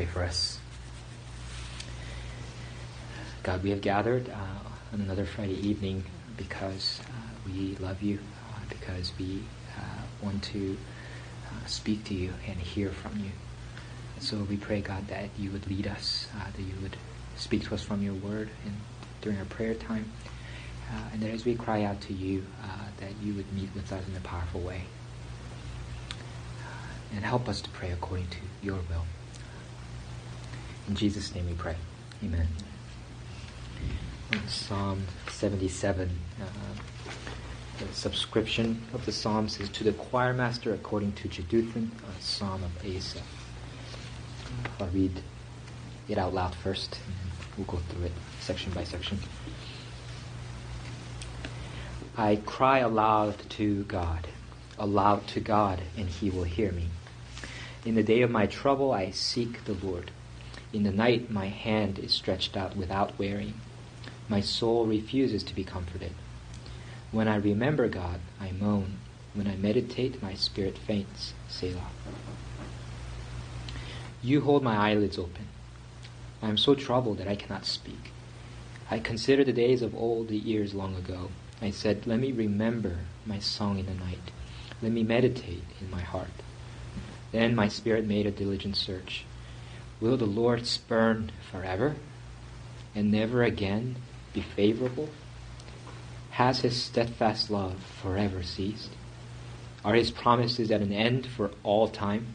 pray for us. God, we have gathered uh, on another Friday evening because uh, we love you, uh, because we uh, want to uh, speak to you and hear from you. So we pray, God, that you would lead us, uh, that you would speak to us from your word and during our prayer time, and that as we cry out to you, that you would meet with us in a powerful way. and help us to pray according to your will. In Jesus' name we pray. Amen. Psalm 77. Uh, the subscription of the Psalms is to the choir master according to Jeduthun, a psalm of Asaph. I'll read it out loud first, we'll go through it section by section. I cry aloud to God, aloud to God, and he will hear me. In the day of my trouble, I seek the Lord. In the night, my hand is stretched out without wearing. My soul refuses to be comforted. When I remember God, I moan. When I meditate, my spirit faints. Selah. You hold my eyelids open. I am so troubled that I cannot speak. I consider the days of old, the years long ago. I said, Let me remember my song in the night. Let me meditate in my heart. Then my spirit made a diligent search. Will the Lord spurn forever and never again be favorable? Has his steadfast love forever ceased? Are his promises at an end for all time?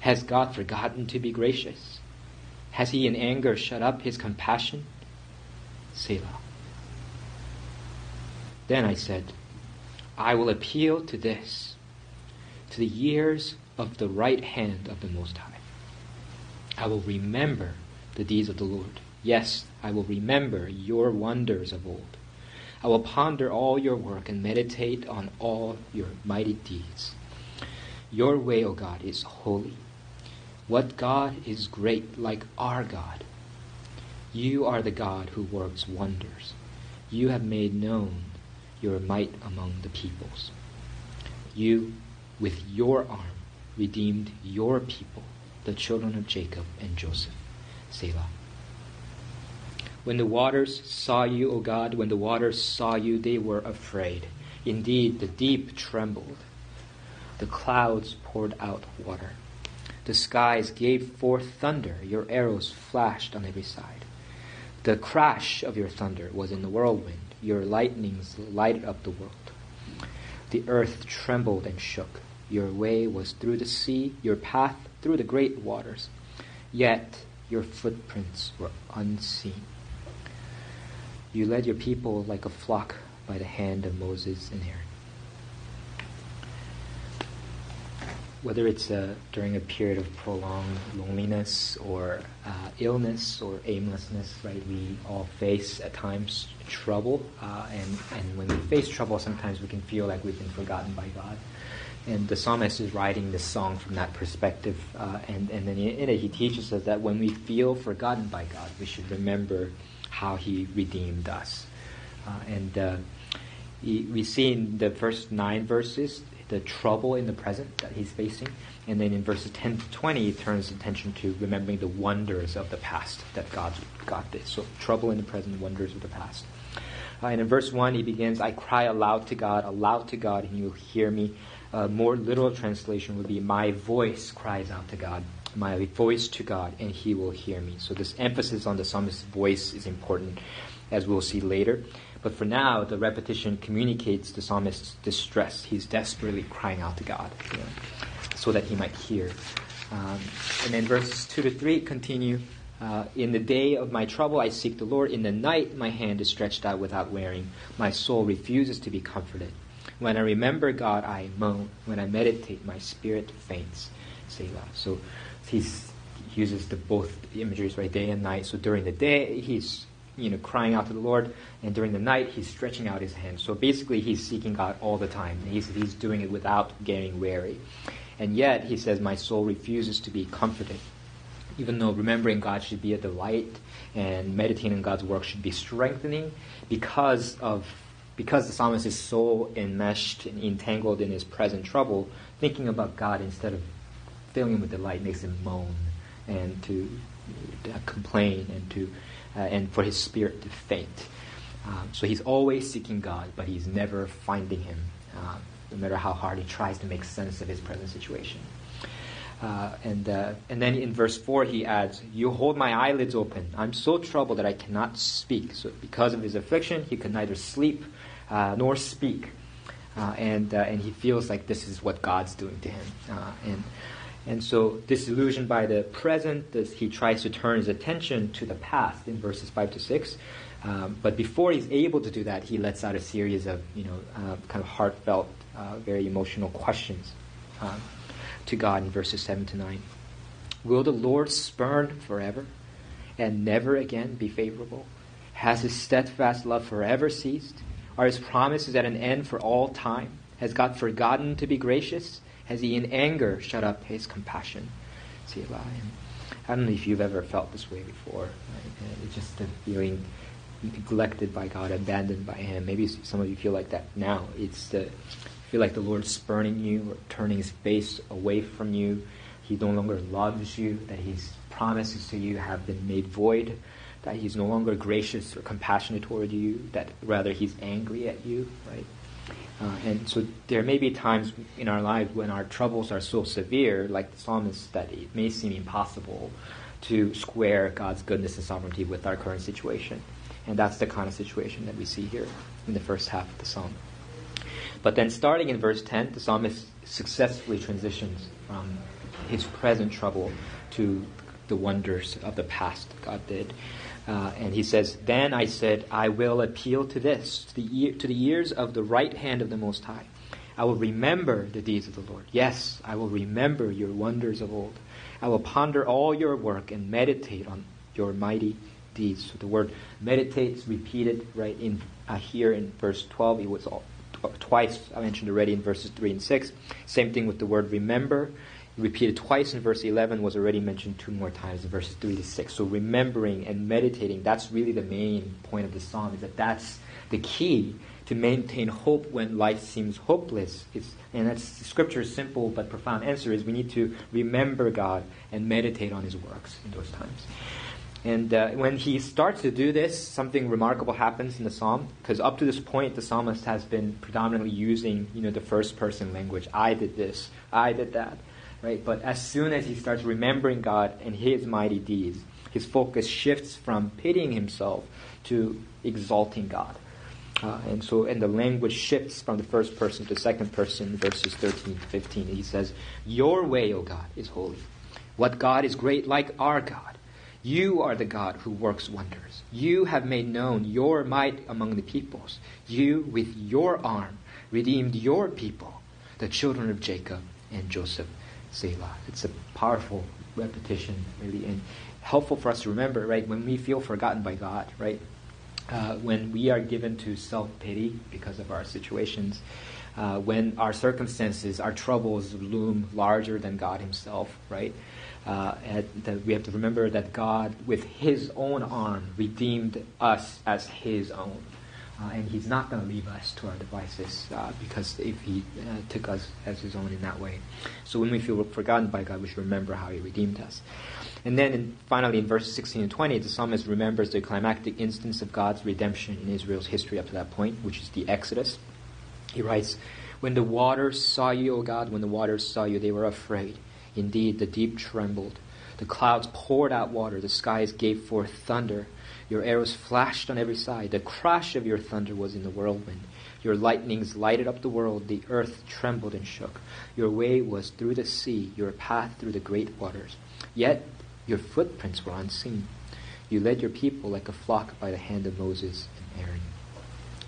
Has God forgotten to be gracious? Has he in anger shut up his compassion? Selah. Then I said, I will appeal to this, to the years of the right hand of the Most High. I will remember the deeds of the Lord. Yes, I will remember your wonders of old. I will ponder all your work and meditate on all your mighty deeds. Your way, O God, is holy. What God is great like our God? You are the God who works wonders. You have made known your might among the peoples. You, with your arm, redeemed your people, the children of Jacob and Joseph. Selah. When the waters saw you, O God, when the waters saw you, they were afraid. Indeed, the deep trembled. The clouds poured out water. The skies gave forth thunder. Your arrows flashed on every side. The crash of your thunder was in the whirlwind. Your lightnings lighted up the world. The earth trembled and shook. Your way was through the sea, your path through the great waters. Yet your footprints were unseen. You led your people like a flock by the hand of Moses and Aaron. Whether it's uh, during a period of prolonged loneliness or uh, illness or aimlessness, right? We all face at times trouble, uh, and and when we face trouble, sometimes we can feel like we've been forgotten by God and the psalmist is writing this song from that perspective. Uh, and, and then in it, he teaches us that when we feel forgotten by God, we should remember how he redeemed us. Uh, and uh, we see in the first nine verses the trouble in the present that he's facing. And then in verses 10 to 20, he turns attention to remembering the wonders of the past that God got this. So trouble in the present, wonders of the past. Uh, and in verse 1, he begins, I cry aloud to God, aloud to God, and you'll hear me. A more literal translation would be, My voice cries out to God, my voice to God, and he will hear me. So this emphasis on the psalmist's voice is important, as we'll see later. But for now, the repetition communicates the psalmist's distress. He's desperately crying out to God you know, so that he might hear. Um, and then verses 2 to 3 continue uh, In the day of my trouble, I seek the Lord. In the night, my hand is stretched out without wearing. My soul refuses to be comforted. When I remember God, I moan. When I meditate, my spirit faints. Selah. So he uses the both imageries, right, day and night. So during the day, he's you know crying out to the Lord, and during the night, he's stretching out his hands. So basically, he's seeking God all the time. He's he's doing it without getting weary, and yet he says, "My soul refuses to be comforted." Even though remembering God should be a delight and meditating on God's work should be strengthening, because of because the psalmist is so enmeshed and entangled in his present trouble, thinking about God instead of filling him with delight makes him moan and to uh, complain and to uh, and for his spirit to faint. Um, so he's always seeking God, but he's never finding Him, uh, no matter how hard he tries to make sense of his present situation. Uh, and, uh, and then in verse 4, he adds, You hold my eyelids open. I'm so troubled that I cannot speak. So, because of his affliction, he could neither sleep uh, nor speak. Uh, and, uh, and he feels like this is what God's doing to him. Uh, and, and so, disillusioned by the present, this, he tries to turn his attention to the past in verses 5 to 6. Um, but before he's able to do that, he lets out a series of you know kind of heartfelt, very emotional questions. Um, to God in verses 7 to 9. Will the Lord spurn forever and never again be favorable? Has his steadfast love forever ceased? Are his promises at an end for all time? Has God forgotten to be gracious? Has he in anger shut up his compassion? Selah. I don't know if you've ever felt this way before. Right? Uh, it's just the feeling neglected by God, abandoned by Him. Maybe some of you feel like that now. It's the feel like the Lord's spurning you or turning his face away from you. He no longer loves you, that his promises to you have been made void, that he's no longer gracious or compassionate toward you, that rather he's angry at you, right? Uh, and so there may be times in our lives when our troubles are so severe, like the psalmist, that it may seem impossible to square God's goodness and sovereignty with our current situation. And that's the kind of situation that we see here in the first half of the psalm. But then, starting in verse 10, the psalmist successfully transitions from his present trouble to the wonders of the past God did. Uh, and he says, Then I said, I will appeal to this, to the, ear, to the ears of the right hand of the Most High. I will remember the deeds of the Lord. Yes, I will remember your wonders of old. I will ponder all your work and meditate on your mighty deeds. So the word meditate is repeated right in uh, here in verse 12. It was all, twice, I mentioned already in verses 3 and 6. Same thing with the word remember. Repeated twice in verse 11 was already mentioned two more times in verses 3 to 6. So remembering and meditating, that's really the main point of the psalm, is that that's the key to maintain hope when life seems hopeless. It's, and that's scripture's simple but profound answer is we need to remember God and meditate on his works in those times. And uh, when he starts to do this, something remarkable happens in the psalm. Because up to this point, the psalmist has been predominantly using, you know, the first person language. I did this. I did that. Right? But as soon as he starts remembering God and His mighty deeds, his focus shifts from pitying himself to exalting God. Uh, and so, and the language shifts from the first person to second person, verses 13 to 15. He says, Your way, O God, is holy. What God is great like our God? You are the God who works wonders. You have made known your might among the peoples. You, with your arm, redeemed your people, the children of Jacob and Joseph. Selah. It's a powerful repetition, really, and helpful for us to remember, right? When we feel forgotten by God, right? Uh, when we are given to self pity because of our situations, uh, when our circumstances, our troubles loom larger than God Himself, right? uh, that we have to remember that God, with His own arm, redeemed us as His own. Uh, and He's not going to leave us to our devices uh, because if He uh, took us as His own in that way. So when we feel forgotten by God, we should remember how He redeemed us. And then in, finally in verses 16 and 20, the psalmist remembers the climactic instance of God's redemption in Israel's history up to that point, which is the Exodus. He writes, When the waters saw you, O God, when the waters saw you, they were afraid. Indeed, the deep trembled. The clouds poured out water. The skies gave forth thunder. Your arrows flashed on every side. The crash of your thunder was in the whirlwind. Your lightnings lighted up the world. The earth trembled and shook. Your way was through the sea, your path through the great waters. Yet your footprints were unseen. You led your people like a flock by the hand of Moses and Aaron.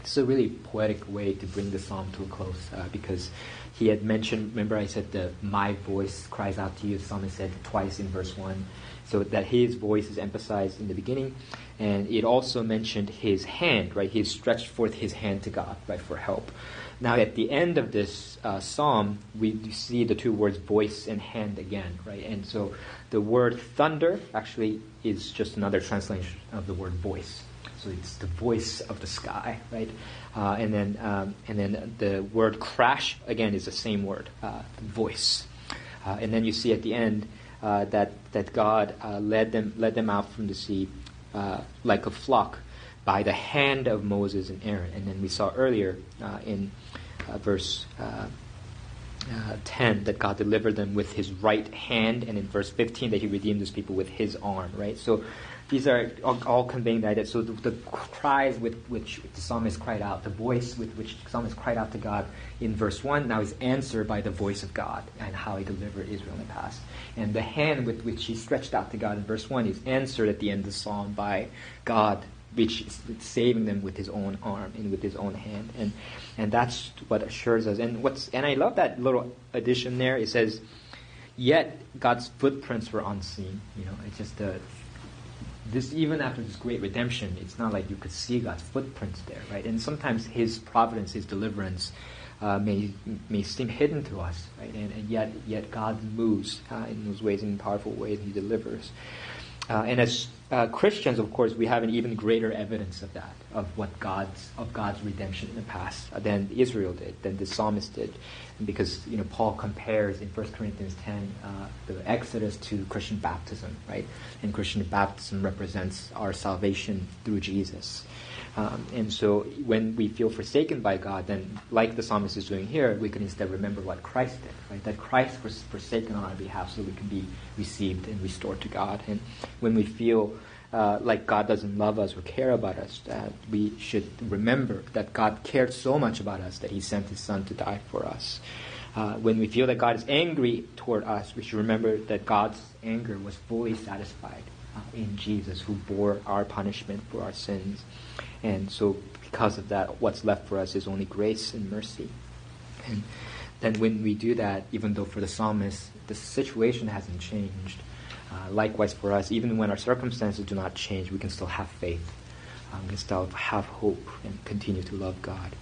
It's a really poetic way to bring the psalm to a close uh, because he had mentioned, remember I said the my voice cries out to you, the psalmist said twice in verse 1. So that his voice is emphasized in the beginning. And it also mentioned his hand, right? He stretched forth his hand to God, right, for help. Now, at the end of this uh, psalm, we see the two words voice and hand again, right? And so the word thunder actually is just another translation of the word voice. So it's the voice of the sky, right? Uh, and then um, and then the word crash again is the same word, uh, voice. Uh, and then you see at the end uh, that that God uh, led them led them out from the sea uh, like a flock by the hand of Moses and Aaron. And then we saw earlier in verse. Uh, 10 that God delivered them with his right hand, and in verse 15 that he redeemed his people with his arm, right? So these are all, conveying idea. So the, the, cries with which the psalmist cried out, the voice with which the psalmist cried out to God in verse 1 now is answered by the voice of God and how he delivered Israel in the past. And the hand with which he stretched out to God in verse 1 is answered at the end of the psalm by God, which is saving them with his own arm and with his own hand. And, and that's what assures us. And, what's, and I love that little addition there. It says, yet God's footprints were unseen. You know, it's just a this even after this great redemption, it's not like you could see God's footprints there, right? And sometimes His providence, His deliverance, uh, may may seem hidden to us, right? And, and yet yet God moves uh, in those ways, in powerful ways, He delivers. Uh, and as uh, Christians, of course, we have an even greater evidence of that, of what God's of God's redemption in the past uh, than Israel did, than the psalmist did, and because you know Paul compares in 1 Corinthians 10 uh, the Exodus to Christian baptism, right? And Christian baptism represents our salvation through Jesus. Um, and so when we feel forsaken by God, then like the psalmist is doing here, we can instead remember what Christ did, right? That Christ was forsaken on our behalf so we can be received and restored to God. And when we feel uh, like God doesn't love us or care about us, that we should remember that God cared so much about us that He sent His Son to die for us. Uh, when we feel that God is angry toward us, we should remember that God's anger was fully satisfied uh, in Jesus, who bore our punishment for our sins. And so, because of that, what's left for us is only grace and mercy. And then, when we do that, even though for the psalmist the situation hasn't changed, uh, likewise for us, even when our circumstances do not change, we can still have faith. Um, we can still have hope and continue to love God.